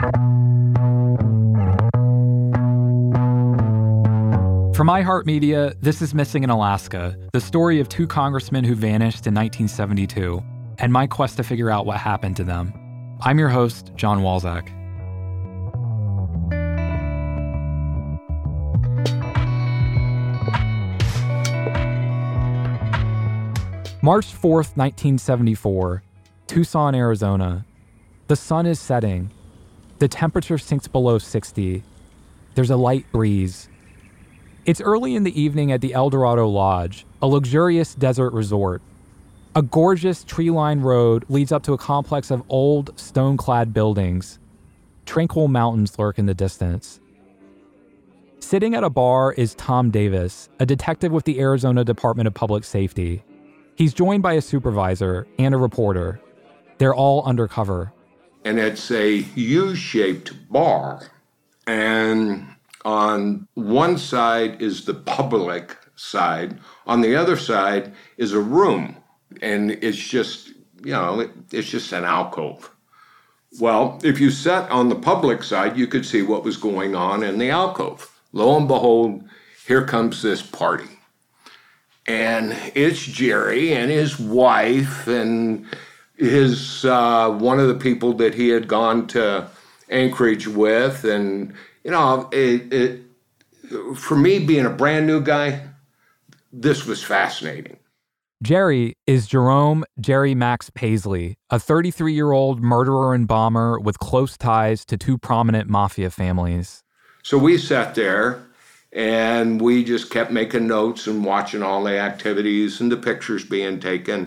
For iHeartMedia, this is Missing in Alaska, the story of two congressmen who vanished in 1972, and my quest to figure out what happened to them. I'm your host, John Walczak. March 4th, 1974, Tucson, Arizona. The sun is setting. The temperature sinks below 60. There's a light breeze. It's early in the evening at the Eldorado Lodge, a luxurious desert resort. A gorgeous tree lined road leads up to a complex of old, stone clad buildings. Tranquil mountains lurk in the distance. Sitting at a bar is Tom Davis, a detective with the Arizona Department of Public Safety. He's joined by a supervisor and a reporter. They're all undercover. And it's a U shaped bar. And on one side is the public side, on the other side is a room. And it's just, you know, it's just an alcove. Well, if you sat on the public side, you could see what was going on in the alcove. Lo and behold, here comes this party and it's Jerry and his wife and his uh, one of the people that he had gone to Anchorage with, and you know, it, it, for me being a brand new guy, this was fascinating. Jerry is Jerome Jerry Max Paisley, a 33 year old murderer and bomber with close ties to two prominent mafia families. So we sat there and we just kept making notes and watching all the activities and the pictures being taken.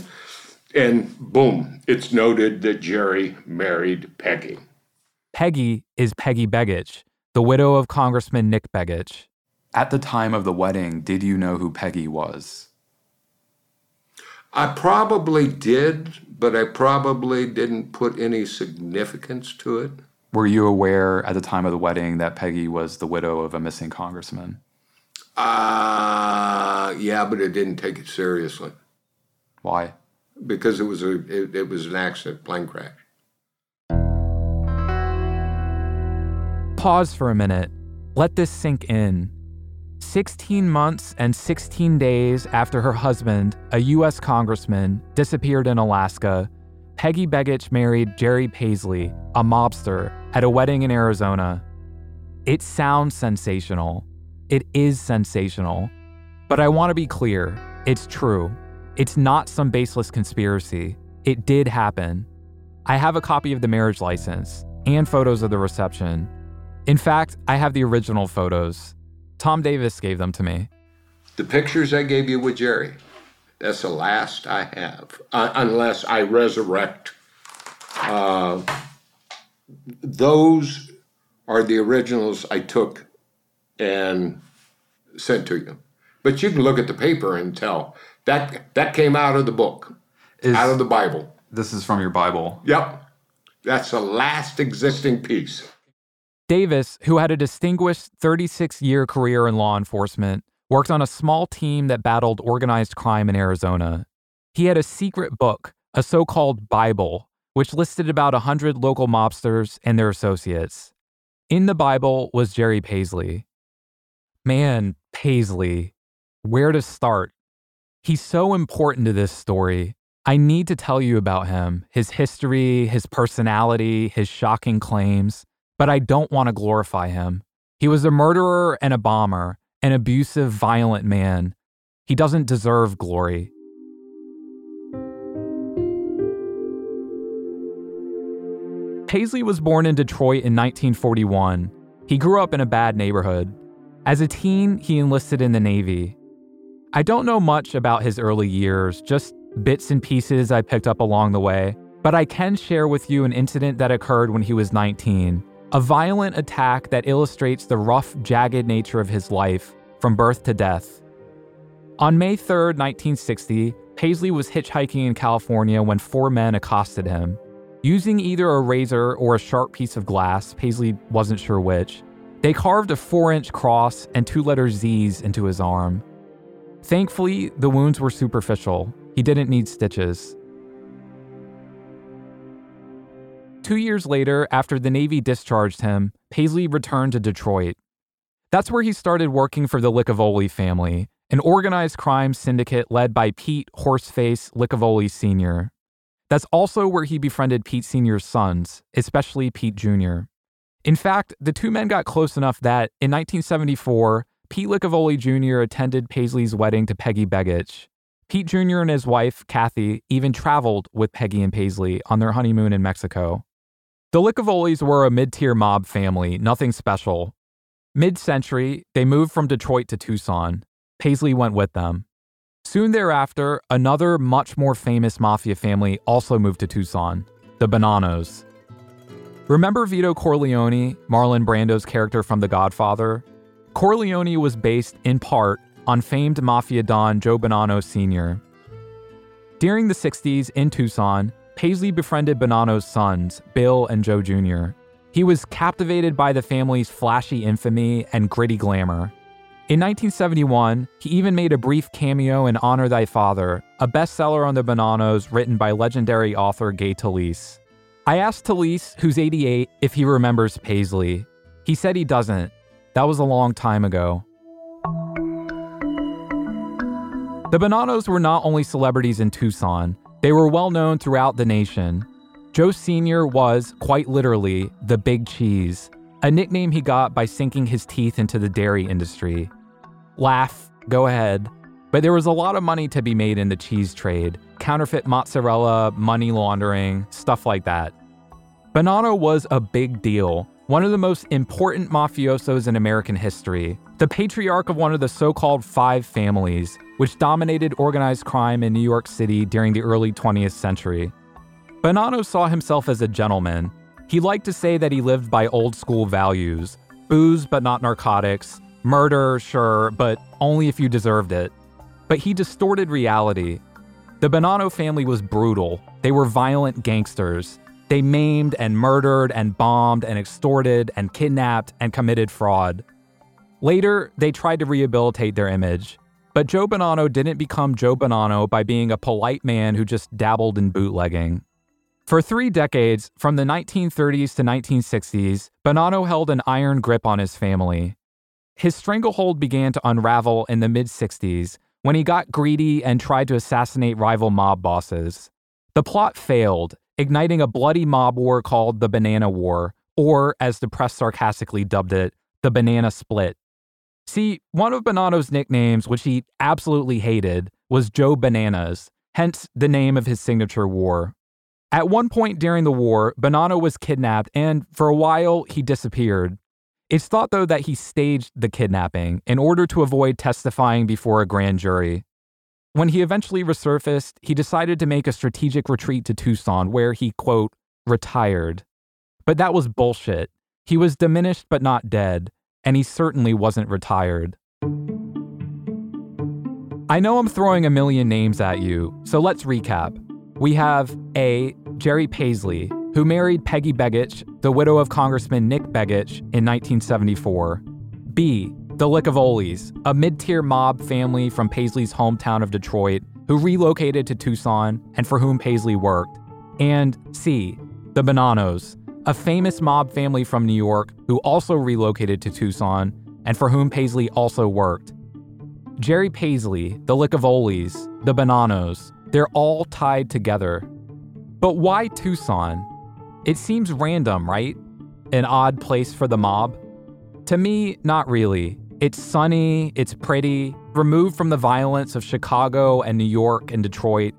And boom, it's noted that Jerry married Peggy. Peggy is Peggy Begich, the widow of Congressman Nick Begich. At the time of the wedding, did you know who Peggy was? I probably did, but I probably didn't put any significance to it. Were you aware at the time of the wedding that Peggy was the widow of a missing congressman? Uh, yeah, but it didn't take it seriously. Why? Because it was a it, it was an accident, plane crash. Pause for a minute. Let this sink in. 16 months and 16 days after her husband, a U.S. congressman, disappeared in Alaska, Peggy Begich married Jerry Paisley, a mobster, at a wedding in Arizona. It sounds sensational. It is sensational. But I want to be clear it's true. It's not some baseless conspiracy. It did happen. I have a copy of the marriage license and photos of the reception. In fact, I have the original photos. Tom Davis gave them to me. The pictures I gave you with Jerry, that's the last I have, uh, unless I resurrect. Uh, those are the originals I took and sent to you. But you can look at the paper and tell that that came out of the book, is, out of the Bible. This is from your Bible. Yep. That's the last existing piece. Davis, who had a distinguished 36 year career in law enforcement, worked on a small team that battled organized crime in Arizona. He had a secret book, a so called Bible, which listed about 100 local mobsters and their associates. In the Bible was Jerry Paisley. Man, Paisley, where to start? He's so important to this story. I need to tell you about him, his history, his personality, his shocking claims, but I don't want to glorify him. He was a murderer and a bomber, an abusive, violent man. He doesn't deserve glory. Paisley was born in Detroit in 1941. He grew up in a bad neighborhood. As a teen, he enlisted in the Navy. I don't know much about his early years, just bits and pieces I picked up along the way, but I can share with you an incident that occurred when he was 19. A violent attack that illustrates the rough, jagged nature of his life from birth to death. On May 3, 1960, Paisley was hitchhiking in California when four men accosted him. Using either a razor or a sharp piece of glass, Paisley wasn't sure which, they carved a four inch cross and two letter Z's into his arm. Thankfully, the wounds were superficial. He didn't need stitches. Two years later, after the Navy discharged him, Paisley returned to Detroit. That's where he started working for the Licavoli family, an organized crime syndicate led by Pete Horseface Licavoli Sr. That's also where he befriended Pete Sr.'s sons, especially Pete Jr. In fact, the two men got close enough that, in 1974, Pete Licavoli Jr. attended Paisley's wedding to Peggy Begich. Pete Jr. and his wife, Kathy, even traveled with Peggy and Paisley on their honeymoon in Mexico. The Licavolis were a mid tier mob family, nothing special. Mid century, they moved from Detroit to Tucson. Paisley went with them. Soon thereafter, another much more famous mafia family also moved to Tucson the Bonannos. Remember Vito Corleone, Marlon Brando's character from The Godfather? Corleone was based, in part, on famed mafia don Joe Bonanno Sr. During the 60s in Tucson, Paisley befriended Bonanno's sons, Bill and Joe Jr. He was captivated by the family's flashy infamy and gritty glamour. In 1971, he even made a brief cameo in Honor Thy Father, a bestseller on the Bonannos written by legendary author Gay Talese. I asked Talese, who's 88, if he remembers Paisley. He said he doesn't. That was a long time ago. The Bonannos were not only celebrities in Tucson, they were well known throughout the nation. Joe Sr. was, quite literally, the big cheese, a nickname he got by sinking his teeth into the dairy industry. Laugh, go ahead. But there was a lot of money to be made in the cheese trade counterfeit mozzarella, money laundering, stuff like that. Bonanno was a big deal, one of the most important mafiosos in American history, the patriarch of one of the so called five families, which dominated organized crime in New York City during the early 20th century. Bonanno saw himself as a gentleman. He liked to say that he lived by old school values booze, but not narcotics, murder, sure, but only if you deserved it. But he distorted reality. The Bonanno family was brutal, they were violent gangsters. They maimed and murdered and bombed and extorted and kidnapped and committed fraud. Later, they tried to rehabilitate their image. But Joe Bonanno didn't become Joe Bonanno by being a polite man who just dabbled in bootlegging. For three decades, from the 1930s to 1960s, Bonanno held an iron grip on his family. His stranglehold began to unravel in the mid 60s when he got greedy and tried to assassinate rival mob bosses. The plot failed, igniting a bloody mob war called the Banana War, or, as the press sarcastically dubbed it, the Banana Split. See, one of Bonanno's nicknames, which he absolutely hated, was Joe Bananas, hence the name of his signature war. At one point during the war, Bonanno was kidnapped and, for a while, he disappeared. It's thought, though, that he staged the kidnapping in order to avoid testifying before a grand jury. When he eventually resurfaced, he decided to make a strategic retreat to Tucson where he, quote, retired. But that was bullshit. He was diminished but not dead, and he certainly wasn't retired. I know I'm throwing a million names at you, so let's recap. We have A. Jerry Paisley, who married Peggy Begich, the widow of Congressman Nick Begich, in 1974. B. The Licavolis, a mid tier mob family from Paisley's hometown of Detroit, who relocated to Tucson and for whom Paisley worked. And C. The Bonannos, a famous mob family from New York who also relocated to Tucson and for whom Paisley also worked. Jerry Paisley, the Licavolis, the Bonannos, they're all tied together. But why Tucson? It seems random, right? An odd place for the mob? To me, not really. It's sunny, it's pretty, removed from the violence of Chicago and New York and Detroit.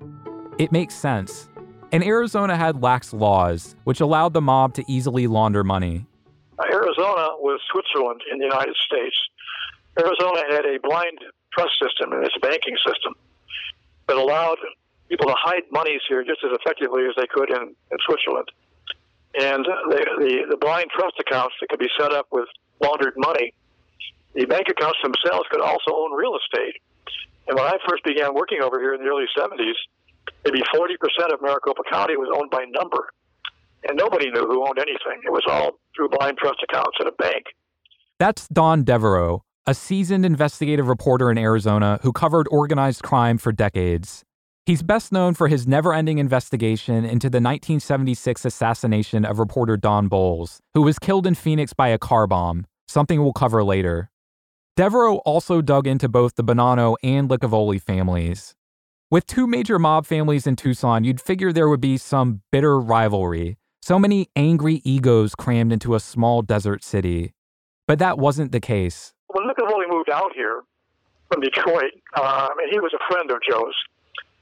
It makes sense. And Arizona had lax laws, which allowed the mob to easily launder money. Arizona was Switzerland in the United States. Arizona had a blind trust system in its banking system that allowed people to hide monies here just as effectively as they could in, in Switzerland. And the, the, the blind trust accounts that could be set up with laundered money, the bank accounts themselves could also own real estate. And when I first began working over here in the early 70s, maybe 40% of Maricopa County was owned by number. And nobody knew who owned anything. It was all through blind trust accounts at a bank. That's Don Devereux, a seasoned investigative reporter in Arizona who covered organized crime for decades. He's best known for his never ending investigation into the 1976 assassination of reporter Don Bolles, who was killed in Phoenix by a car bomb, something we'll cover later. Devereux also dug into both the Bonanno and Licavoli families. With two major mob families in Tucson, you'd figure there would be some bitter rivalry, so many angry egos crammed into a small desert city. But that wasn't the case. When Licavoli moved out here from Detroit, uh, and he was a friend of Joe's,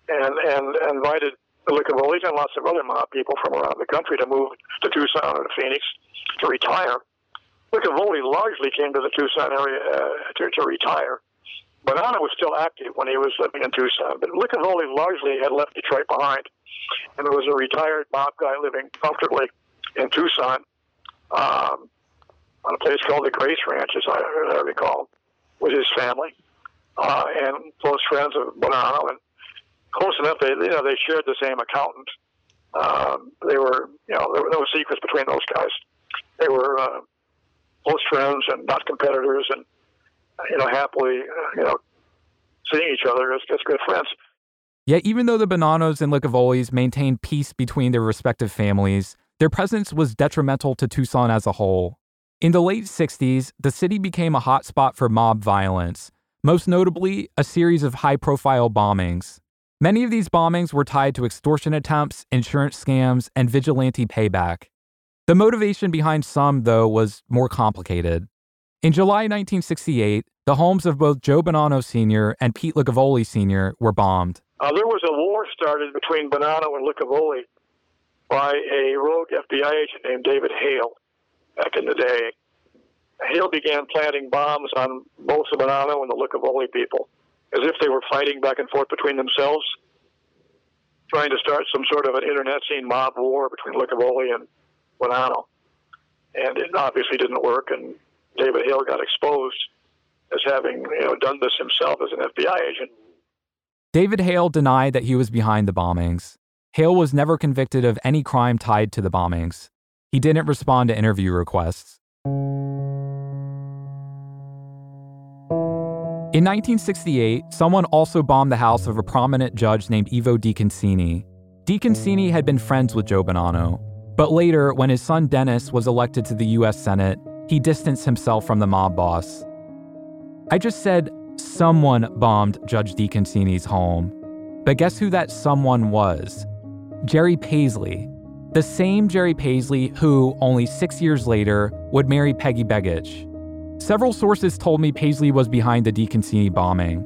and, and invited the Licavolis and lots of other mob people from around the country to move to Tucson or to Phoenix to retire. Licavoli largely came to the Tucson area uh, to, to retire. Bonanno was still active when he was living in Tucson, but Licavoli largely had left Detroit behind, and there was a retired mob guy living comfortably in Tucson um, on a place called the Grace Ranch, as I, as I recall, with his family uh, and close friends of Bonanno. And close enough. They you know they shared the same accountant. Um, they were you know there were no secrets between those guys. They were uh, close friends and not competitors, and you know happily uh, you know seeing each other as, as good friends. Yet, even though the Bonannos and Licavolis maintained peace between their respective families, their presence was detrimental to Tucson as a whole. In the late 60s, the city became a hotspot for mob violence, most notably, a series of high profile bombings. Many of these bombings were tied to extortion attempts, insurance scams, and vigilante payback. The motivation behind some, though, was more complicated. In July 1968, the homes of both Joe Bonanno Sr. and Pete Licavoli Sr. were bombed. Uh, there was a war started between Bonanno and Licavoli by a rogue FBI agent named David Hale back in the day. Hale began planting bombs on both the Bonanno and the Licavoli people as if they were fighting back and forth between themselves, trying to start some sort of an internecine mob war between Licavoli and Bonanno. And it obviously didn't work, and David Hale got exposed as having you know, done this himself as an FBI agent. David Hale denied that he was behind the bombings. Hale was never convicted of any crime tied to the bombings. He didn't respond to interview requests. In 1968, someone also bombed the house of a prominent judge named Ivo DeConcini. DeConcini had been friends with Joe Bonanno, but later, when his son Dennis was elected to the US Senate, he distanced himself from the mob boss. I just said someone bombed Judge DeConcini's home, but guess who that someone was? Jerry Paisley, the same Jerry Paisley who, only six years later, would marry Peggy Begich. Several sources told me Paisley was behind the DeConcini bombing.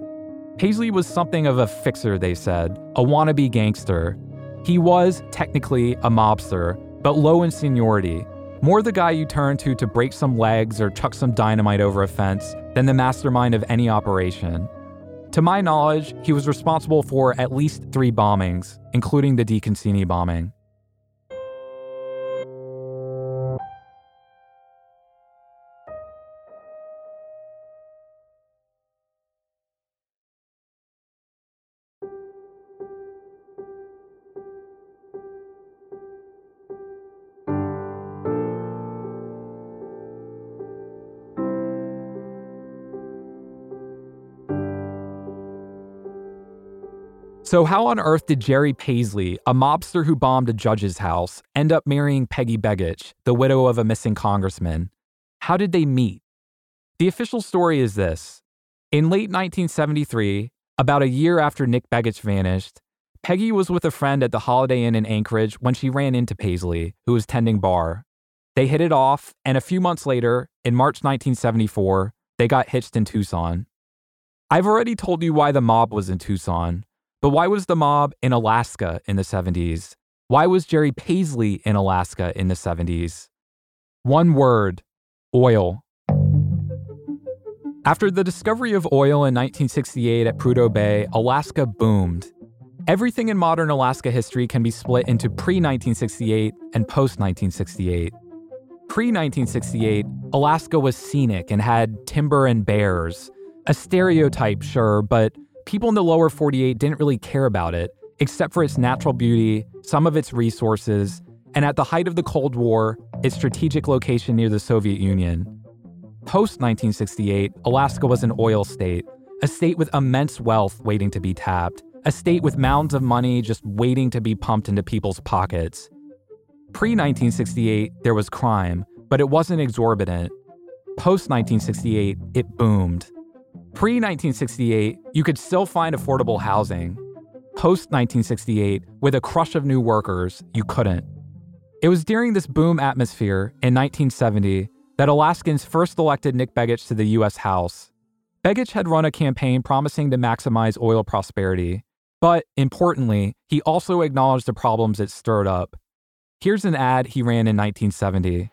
Paisley was something of a fixer, they said, a wannabe gangster. He was, technically, a mobster, but low in seniority, more the guy you turn to to break some legs or chuck some dynamite over a fence than the mastermind of any operation. To my knowledge, he was responsible for at least three bombings, including the DeConcini bombing. So, how on earth did Jerry Paisley, a mobster who bombed a judge's house, end up marrying Peggy Begich, the widow of a missing congressman? How did they meet? The official story is this In late 1973, about a year after Nick Begich vanished, Peggy was with a friend at the Holiday Inn in Anchorage when she ran into Paisley, who was tending bar. They hit it off, and a few months later, in March 1974, they got hitched in Tucson. I've already told you why the mob was in Tucson. But why was the mob in Alaska in the 70s? Why was Jerry Paisley in Alaska in the 70s? One word oil. After the discovery of oil in 1968 at Prudhoe Bay, Alaska boomed. Everything in modern Alaska history can be split into pre 1968 and post 1968. Pre 1968, Alaska was scenic and had timber and bears. A stereotype, sure, but people in the lower 48 didn't really care about it, except for its natural beauty, some of its resources, and at the height of the Cold War, its strategic location near the Soviet Union. Post 1968, Alaska was an oil state, a state with immense wealth waiting to be tapped, a state with mounds of money just waiting to be pumped into people's pockets. Pre 1968, there was crime, but it wasn't exorbitant. Post 1968, it boomed. Pre 1968, you could still find affordable housing. Post 1968, with a crush of new workers, you couldn't. It was during this boom atmosphere in 1970 that Alaskans first elected Nick Begich to the U.S. House. Begich had run a campaign promising to maximize oil prosperity, but importantly, he also acknowledged the problems it stirred up. Here's an ad he ran in 1970.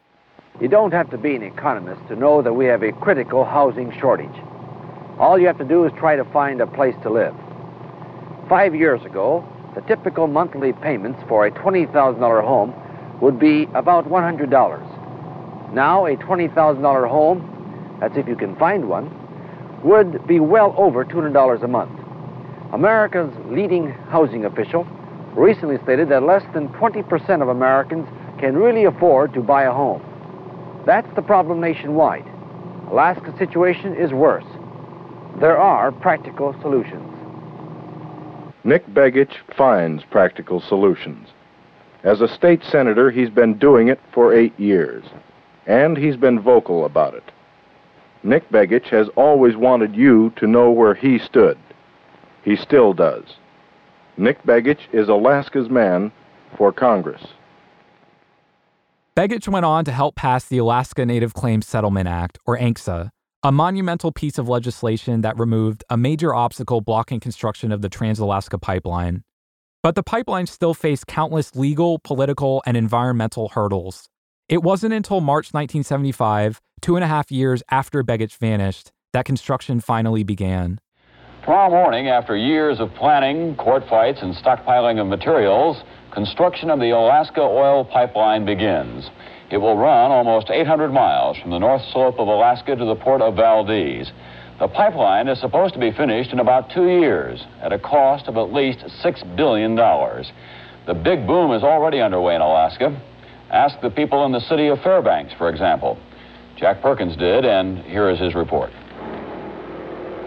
You don't have to be an economist to know that we have a critical housing shortage. All you have to do is try to find a place to live. Five years ago, the typical monthly payments for a $20,000 home would be about $100. Now, a $20,000 home, that's if you can find one, would be well over $200 a month. America's leading housing official recently stated that less than 20% of Americans can really afford to buy a home. That's the problem nationwide. Alaska's situation is worse. There are practical solutions. Nick Begich finds practical solutions. As a state senator, he's been doing it for eight years, and he's been vocal about it. Nick Begich has always wanted you to know where he stood. He still does. Nick Begich is Alaska's man for Congress. Begich went on to help pass the Alaska Native Claims Settlement Act, or ANCSA, a monumental piece of legislation that removed a major obstacle blocking construction of the Trans Alaska Pipeline. But the pipeline still faced countless legal, political, and environmental hurdles. It wasn't until March 1975, two and a half years after Begich vanished, that construction finally began. Tomorrow morning, after years of planning, court fights, and stockpiling of materials, construction of the Alaska oil pipeline begins. It will run almost 800 miles from the north slope of Alaska to the port of Valdez. The pipeline is supposed to be finished in about two years at a cost of at least $6 billion. The big boom is already underway in Alaska. Ask the people in the city of Fairbanks, for example. Jack Perkins did, and here is his report.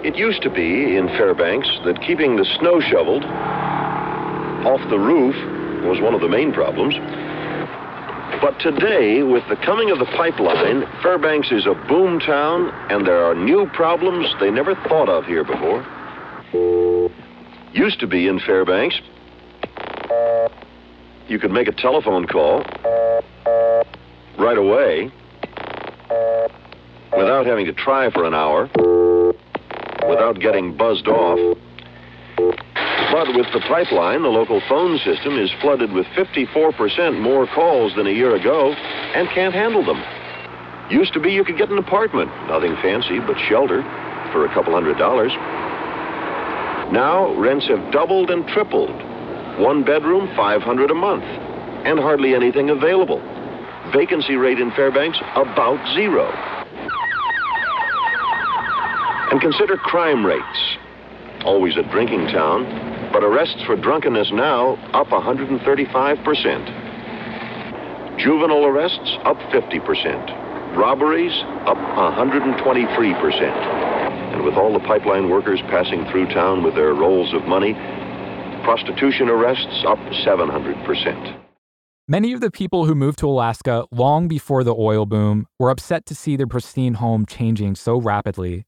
It used to be in Fairbanks that keeping the snow shoveled off the roof was one of the main problems. But today, with the coming of the pipeline, Fairbanks is a boom town, and there are new problems they never thought of here before. Used to be in Fairbanks, you could make a telephone call right away without having to try for an hour, without getting buzzed off. But with the pipeline, the local phone system is flooded with 54% more calls than a year ago and can't handle them. Used to be you could get an apartment, nothing fancy but shelter, for a couple hundred dollars. Now rents have doubled and tripled. One bedroom, 500 a month, and hardly anything available. Vacancy rate in Fairbanks about zero. And consider crime rates. Always a drinking town, but arrests for drunkenness now up 135%. Juvenile arrests up 50%. Robberies up 123%. And with all the pipeline workers passing through town with their rolls of money, prostitution arrests up 700%. Many of the people who moved to Alaska long before the oil boom were upset to see their pristine home changing so rapidly.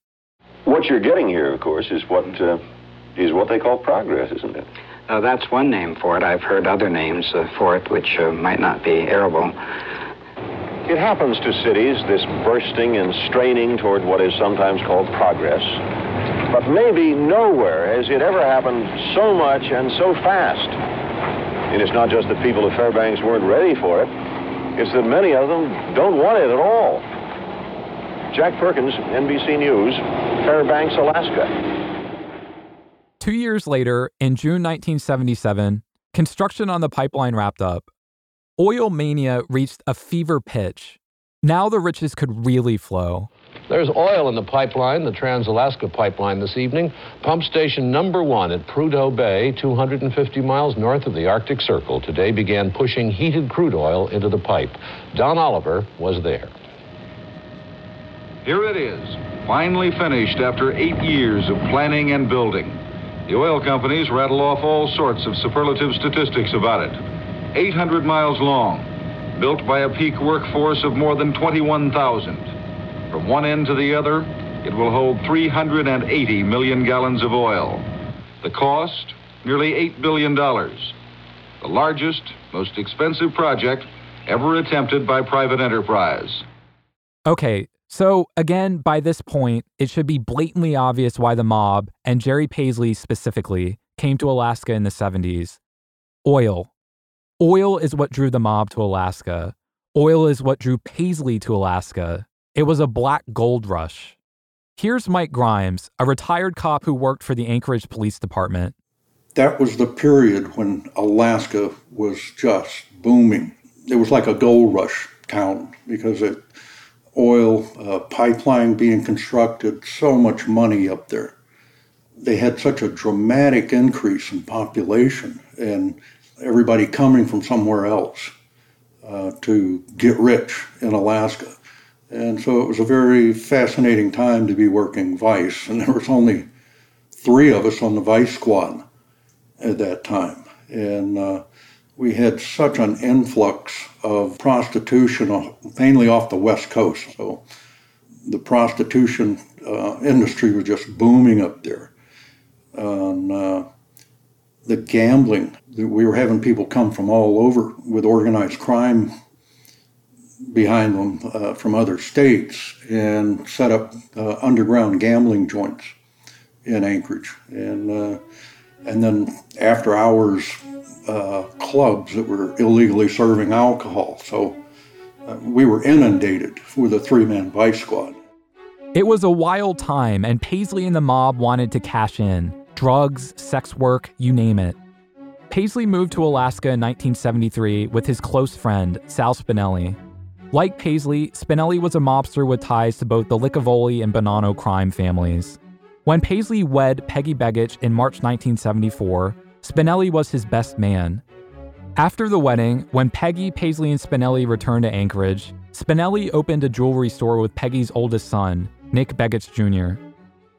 What you're getting here, of course, is what uh, is what they call progress, isn't it? Uh, that's one name for it. I've heard other names uh, for it which uh, might not be arable. It happens to cities, this bursting and straining toward what is sometimes called progress. But maybe nowhere has it ever happened so much and so fast. And it's not just that people of Fairbanks weren't ready for it, it's that many of them don't want it at all. Jack Perkins, NBC News, Fairbanks, Alaska. Two years later, in June 1977, construction on the pipeline wrapped up. Oil mania reached a fever pitch. Now the riches could really flow. There's oil in the pipeline, the Trans Alaska Pipeline, this evening. Pump station number one at Prudhoe Bay, 250 miles north of the Arctic Circle, today began pushing heated crude oil into the pipe. Don Oliver was there. Here it is, finally finished after eight years of planning and building. The oil companies rattle off all sorts of superlative statistics about it. 800 miles long, built by a peak workforce of more than 21,000. From one end to the other, it will hold 380 million gallons of oil. The cost, nearly $8 billion. The largest, most expensive project ever attempted by private enterprise. Okay, so again, by this point, it should be blatantly obvious why the mob, and Jerry Paisley specifically, came to Alaska in the 70s. Oil. Oil is what drew the mob to Alaska. Oil is what drew Paisley to Alaska. It was a black gold rush. Here's Mike Grimes, a retired cop who worked for the Anchorage Police Department. That was the period when Alaska was just booming. It was like a gold rush town because it oil uh, pipeline being constructed, so much money up there. They had such a dramatic increase in population and everybody coming from somewhere else uh, to get rich in Alaska. And so it was a very fascinating time to be working Vice. And there was only three of us on the Vice squad at that time. And uh, we had such an influx of prostitution, mainly off the West Coast. So the prostitution uh, industry was just booming up there. And uh, the gambling, we were having people come from all over with organized crime behind them uh, from other states and set up uh, underground gambling joints in Anchorage, and uh, and then after hours uh, clubs that were illegally serving alcohol. So uh, we were inundated with a three-man vice squad. It was a wild time, and Paisley and the mob wanted to cash in drugs, sex work, you name it. Paisley moved to Alaska in 1973 with his close friend, Sal Spinelli. Like Paisley, Spinelli was a mobster with ties to both the Licavoli and Bonanno crime families. When Paisley wed Peggy Begich in March 1974, Spinelli was his best man. After the wedding, when Peggy, Paisley, and Spinelli returned to Anchorage, Spinelli opened a jewelry store with Peggy's oldest son, Nick Begich Jr.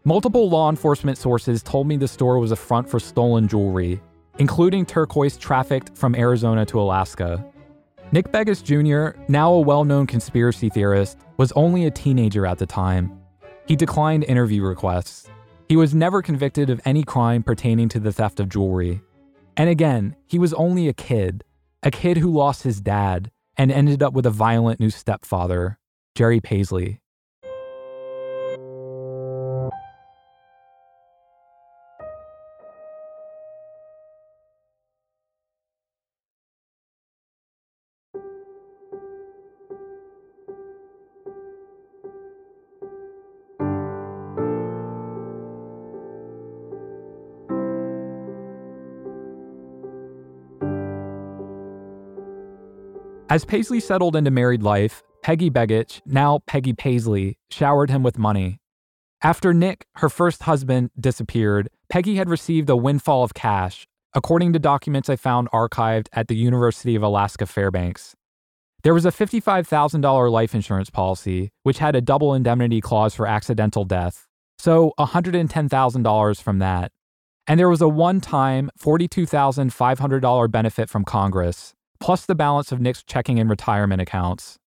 Multiple law enforcement sources told me the store was a front for stolen jewelry, including turquoise trafficked from Arizona to Alaska. Nick Begich Jr., now a well known conspiracy theorist, was only a teenager at the time. He declined interview requests. He was never convicted of any crime pertaining to the theft of jewelry. And again, he was only a kid, a kid who lost his dad and ended up with a violent new stepfather, Jerry Paisley. As Paisley settled into married life, Peggy Begich, now Peggy Paisley, showered him with money. After Nick, her first husband, disappeared, Peggy had received a windfall of cash, according to documents I found archived at the University of Alaska Fairbanks. There was a $55,000 life insurance policy, which had a double indemnity clause for accidental death, so $110,000 from that. And there was a one time $42,500 benefit from Congress plus the balance of Nick's checking and retirement accounts.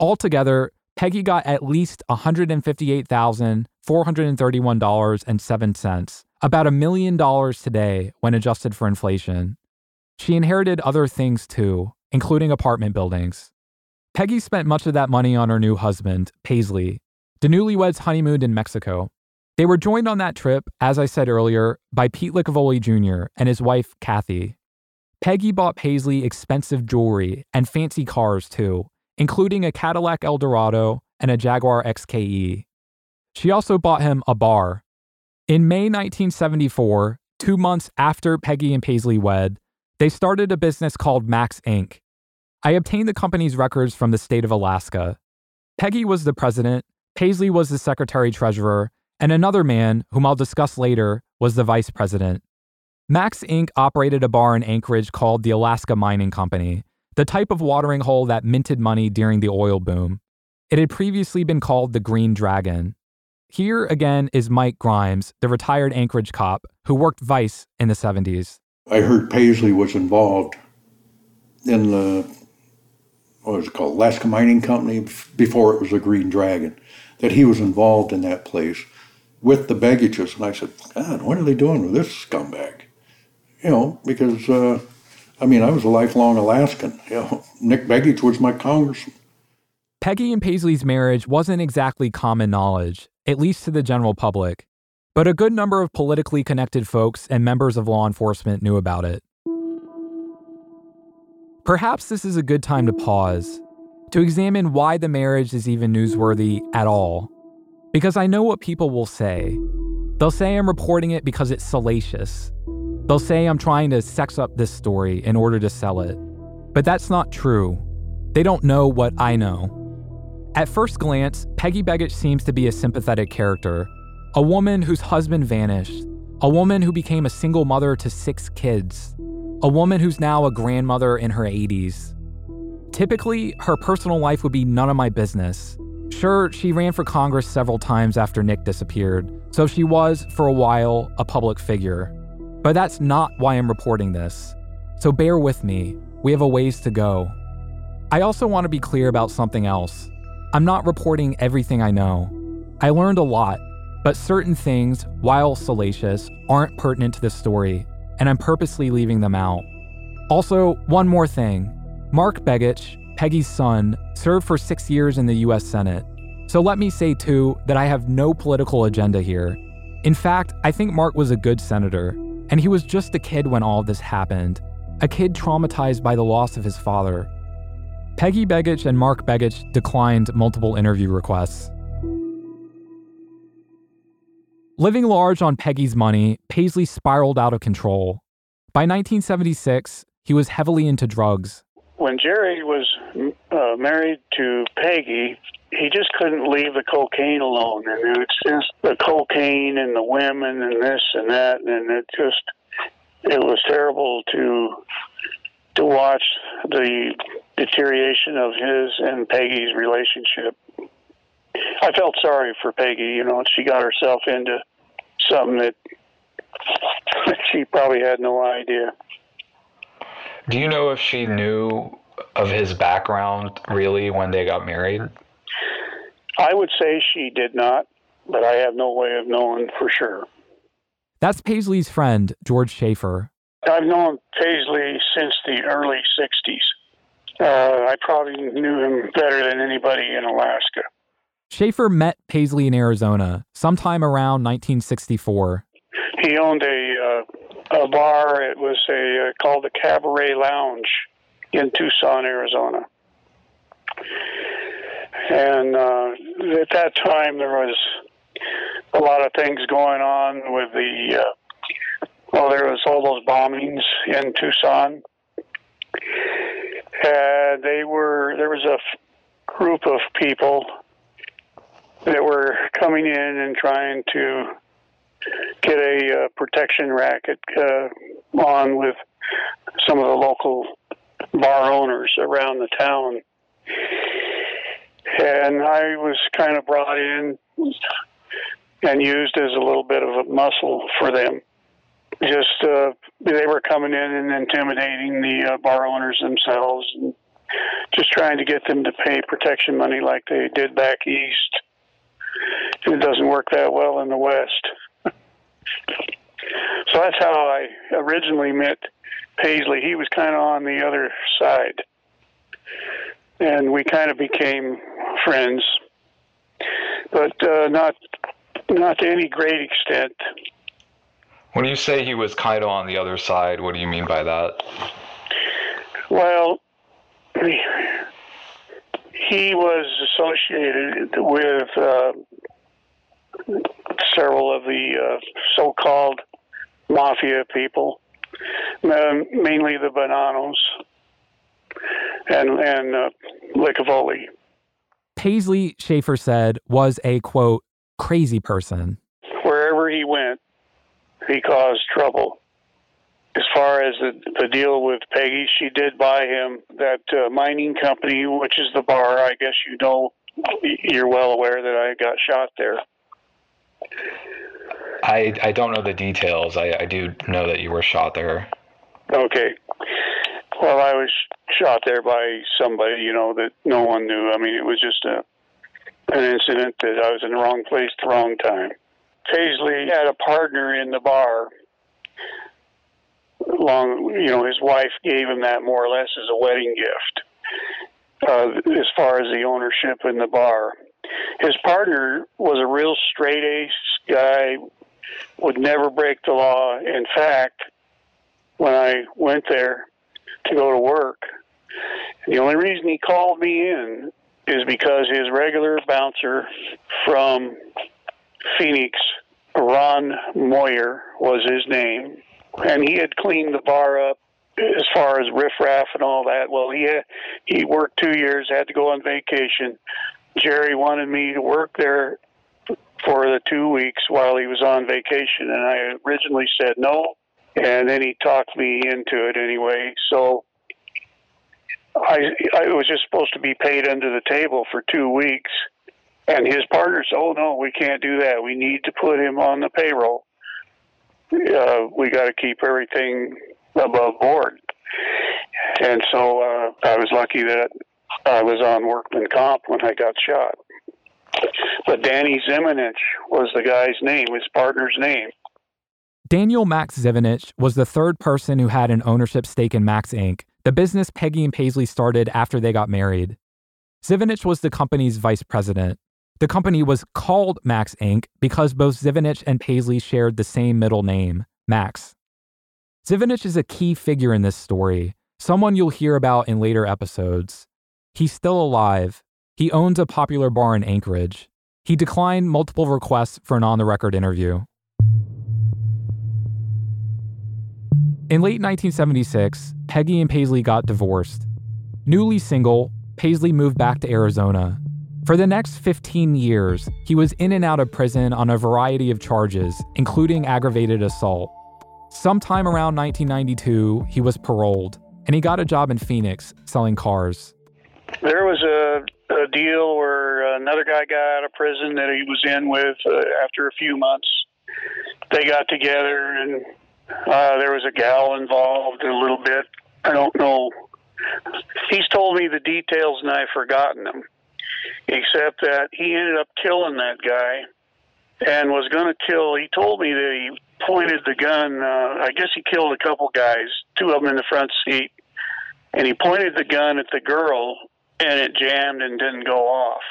Altogether, Peggy got at least $158,431.07, about a million dollars today when adjusted for inflation. She inherited other things too, including apartment buildings. Peggy spent much of that money on her new husband, Paisley. The newlyweds honeymooned in Mexico. They were joined on that trip, as I said earlier, by Pete Licavoli Jr. and his wife, Kathy. Peggy bought Paisley expensive jewelry and fancy cars too, including a Cadillac Eldorado and a Jaguar XKE. She also bought him a bar. In May 1974, two months after Peggy and Paisley wed, they started a business called Max Inc. I obtained the company's records from the state of Alaska. Peggy was the president, Paisley was the secretary treasurer, and another man, whom I'll discuss later, was the vice president. Max Inc. operated a bar in Anchorage called the Alaska Mining Company, the type of watering hole that minted money during the oil boom. It had previously been called the Green Dragon. Here again is Mike Grimes, the retired Anchorage cop who worked Vice in the 70s. I heard Paisley was involved in the, what was it called, Alaska Mining Company before it was the Green Dragon, that he was involved in that place with the Begiches. And I said, God, what are they doing with this scumbag? You know, because, uh, I mean, I was a lifelong Alaskan. You know, Nick Begich was my congressman. Peggy and Paisley's marriage wasn't exactly common knowledge, at least to the general public, but a good number of politically connected folks and members of law enforcement knew about it. Perhaps this is a good time to pause, to examine why the marriage is even newsworthy at all. Because I know what people will say. They'll say I'm reporting it because it's salacious. They'll say I'm trying to sex up this story in order to sell it. But that's not true. They don't know what I know. At first glance, Peggy Begich seems to be a sympathetic character, a woman whose husband vanished, a woman who became a single mother to six kids, a woman who's now a grandmother in her 80s. Typically, her personal life would be none of my business. Sure, she ran for Congress several times after Nick disappeared, so she was, for a while, a public figure. But that's not why I'm reporting this. So bear with me, we have a ways to go. I also want to be clear about something else. I'm not reporting everything I know. I learned a lot, but certain things, while salacious, aren't pertinent to this story, and I'm purposely leaving them out. Also, one more thing Mark Begich, Peggy's son, served for six years in the US Senate. So let me say, too, that I have no political agenda here. In fact, I think Mark was a good senator, and he was just a kid when all this happened, a kid traumatized by the loss of his father. Peggy Begich and Mark Begich declined multiple interview requests. Living large on Peggy's money, Paisley spiraled out of control. By 1976, he was heavily into drugs. When Jerry was uh, married to Peggy, he just couldn't leave the cocaine alone. And it's just the cocaine and the women and this and that. And it just, it was terrible to to watch the deterioration of his and Peggy's relationship. I felt sorry for Peggy. You know, she got herself into something that she probably had no idea. Do you know if she knew of his background really when they got married? I would say she did not, but I have no way of knowing for sure. That's Paisley's friend, George Schaefer. I've known Paisley since the early 60s. Uh, I probably knew him better than anybody in Alaska. Schaefer met Paisley in Arizona sometime around 1964. He owned a uh, a bar. It was a uh, called the Cabaret Lounge in Tucson, Arizona. And uh, at that time, there was a lot of things going on with the. Uh, well, there was all those bombings in Tucson, and they were there was a f- group of people that were coming in and trying to get a uh, protection racket uh, on with some of the local bar owners around the town. And I was kind of brought in and used as a little bit of a muscle for them. Just uh, they were coming in and intimidating the uh, bar owners themselves, and just trying to get them to pay protection money like they did back east. It doesn't work that well in the West. so that's how I originally met Paisley. He was kind of on the other side. And we kind of became friends, but uh, not not to any great extent. When you say he was kind of on the other side, what do you mean by that? Well, he was associated with uh, several of the uh, so-called mafia people, mainly the Bonannos and and uh, Licavoli. Paisley, Schaefer said, was a quote crazy person. Wherever he went, he caused trouble. As far as the, the deal with Peggy, she did buy him that uh, mining company, which is the bar. I guess you know, you're well aware that I got shot there. I I don't know the details. I, I do know that you were shot there. Okay. Well, I was shot there by somebody, you know, that no one knew. I mean, it was just a an incident that I was in the wrong place at the wrong time. Paisley had a partner in the bar. Long, you know, his wife gave him that more or less as a wedding gift. Uh, as far as the ownership in the bar, his partner was a real straight ace guy, would never break the law. In fact, when I went there to go to work, the only reason he called me in is because his regular bouncer from Phoenix, Ron Moyer was his name, and he had cleaned the bar up as far as riffraff and all that. Well, he he worked two years, had to go on vacation. Jerry wanted me to work there for the two weeks while he was on vacation, and I originally said no, and then he talked me into it anyway. So I I was just supposed to be paid under the table for two weeks, and his partner said, "Oh no, we can't do that. We need to put him on the payroll. Uh, we got to keep everything above board." And so uh, I was lucky that I was on workman comp when I got shot. But Danny Zimonich was the guy's name, his partner's name. Daniel Max Zimonich was the third person who had an ownership stake in Max Inc., the business Peggy and Paisley started after they got married. Zimonich was the company's vice president. The company was called Max Inc. because both Zimonich and Paisley shared the same middle name, Max. Zimonich is a key figure in this story, someone you'll hear about in later episodes. He's still alive. He owns a popular bar in Anchorage. He declined multiple requests for an on the record interview. In late 1976, Peggy and Paisley got divorced. Newly single, Paisley moved back to Arizona. For the next 15 years, he was in and out of prison on a variety of charges, including aggravated assault. Sometime around 1992, he was paroled, and he got a job in Phoenix selling cars. There was a, a deal where another guy got out of prison that he was in with uh, after a few months. They got together and uh, there was a gal involved a little bit. I don't know. He's told me the details and I've forgotten them, except that he ended up killing that guy and was going to kill. He told me that he pointed the gun. Uh, I guess he killed a couple guys, two of them in the front seat, and he pointed the gun at the girl and it jammed and didn't go off.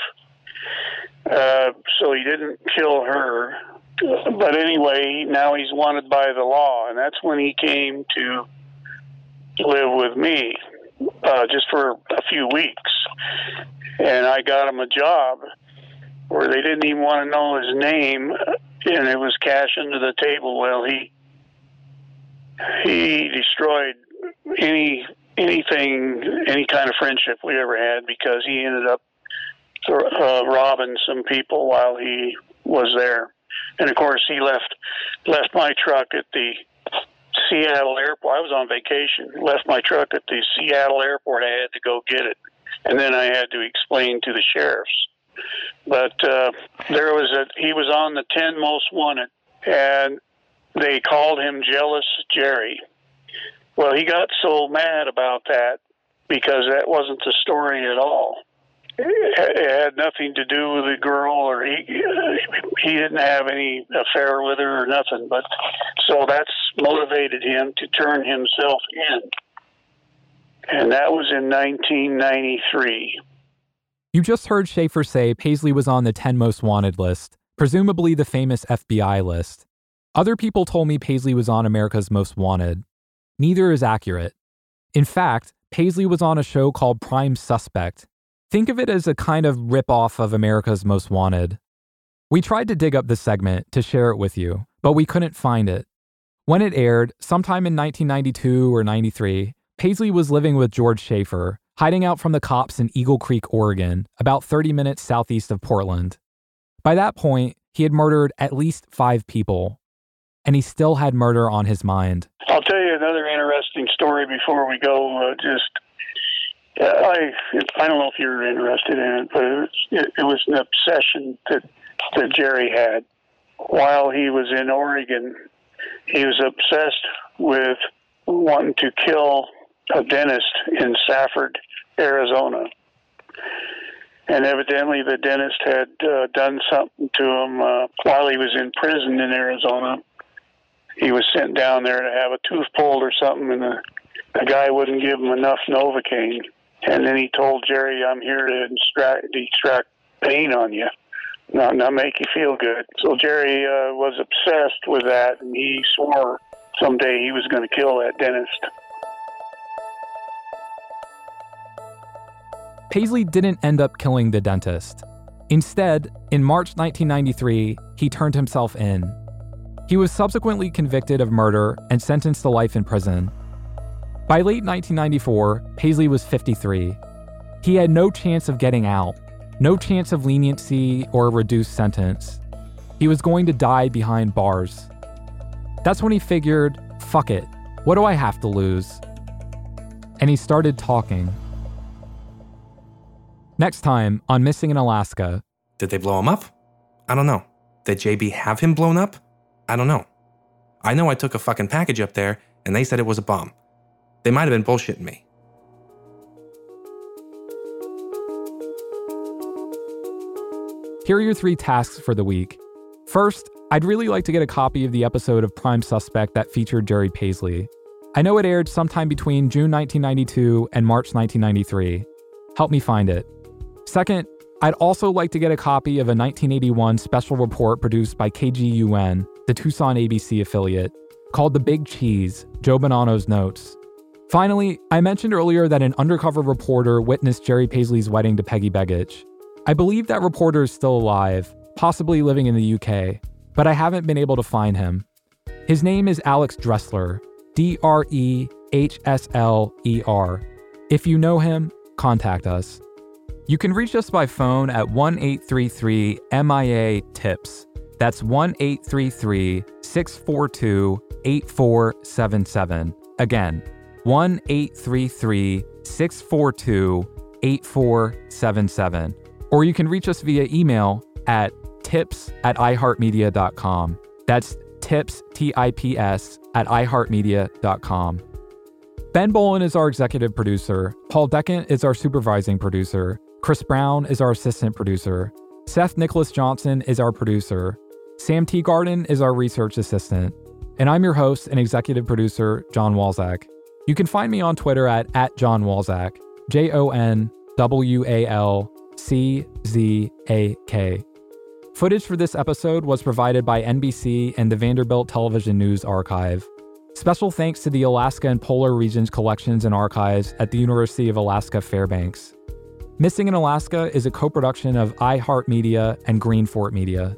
Uh, so he didn't kill her but anyway, now he's wanted by the law, and that's when he came to live with me, uh, just for a few weeks. And I got him a job where they didn't even want to know his name, and it was cash under the table. Well, he he destroyed any anything, any kind of friendship we ever had because he ended up uh, robbing some people while he was there. And of course, he left left my truck at the Seattle airport. I was on vacation. Left my truck at the Seattle airport. I had to go get it, and then I had to explain to the sheriffs. But uh, there was a he was on the ten most wanted, and they called him Jealous Jerry. Well, he got so mad about that because that wasn't the story at all it had nothing to do with the girl, or he he didn't have any affair with her or nothing. But so that's motivated him to turn himself in, and that was in 1993. You just heard Schaefer say Paisley was on the 10 most wanted list, presumably the famous FBI list. Other people told me Paisley was on America's Most Wanted. Neither is accurate. In fact, Paisley was on a show called Prime Suspect, Think of it as a kind of ripoff of America's Most Wanted. We tried to dig up this segment to share it with you, but we couldn't find it. When it aired, sometime in 1992 or 93, Paisley was living with George Schaefer, hiding out from the cops in Eagle Creek, Oregon, about 30 minutes southeast of Portland. By that point, he had murdered at least five people, and he still had murder on his mind. I'll tell you another interesting story before we go. Uh, just I I don't know if you're interested in it, but it was, it, it was an obsession that that Jerry had. while he was in Oregon, he was obsessed with wanting to kill a dentist in Safford, Arizona. And evidently, the dentist had uh, done something to him uh, while he was in prison in Arizona. He was sent down there to have a tooth pulled or something, and the, the guy wouldn't give him enough Novocaine. And then he told Jerry, I'm here to extract, extract pain on you, not, not make you feel good. So Jerry uh, was obsessed with that, and he swore someday he was going to kill that dentist. Paisley didn't end up killing the dentist. Instead, in March 1993, he turned himself in. He was subsequently convicted of murder and sentenced to life in prison. By late 1994, Paisley was 53. He had no chance of getting out, no chance of leniency or a reduced sentence. He was going to die behind bars. That's when he figured, fuck it, what do I have to lose? And he started talking. Next time on Missing in Alaska. Did they blow him up? I don't know. Did JB have him blown up? I don't know. I know I took a fucking package up there and they said it was a bomb. They might have been bullshitting me. Here are your three tasks for the week. First, I'd really like to get a copy of the episode of Prime Suspect that featured Jerry Paisley. I know it aired sometime between June 1992 and March 1993. Help me find it. Second, I'd also like to get a copy of a 1981 special report produced by KGUN, the Tucson ABC affiliate, called The Big Cheese Joe Bonanno's Notes. Finally, I mentioned earlier that an undercover reporter witnessed Jerry Paisley's wedding to Peggy Begich. I believe that reporter is still alive, possibly living in the UK, but I haven't been able to find him. His name is Alex Drehsler, D R E H S L E R. If you know him, contact us. You can reach us by phone at 1 833 MIA TIPS. That's 1 833 642 8477. Again, 1 833 642 8477. Or you can reach us via email at tips at iheartmedia.com. That's tips, T I P S, at iheartmedia.com. Ben Bowlin is our executive producer. Paul Decant is our supervising producer. Chris Brown is our assistant producer. Seth Nicholas Johnson is our producer. Sam T. Garden is our research assistant. And I'm your host and executive producer, Jon Walczak. You can find me on Twitter at, at Jon Walczak, J O N W A L C Z A K. Footage for this episode was provided by NBC and the Vanderbilt Television News Archive. Special thanks to the Alaska and Polar Regions Collections and Archives at the University of Alaska Fairbanks. Missing in Alaska is a co production of iHeartMedia and Greenfort Media.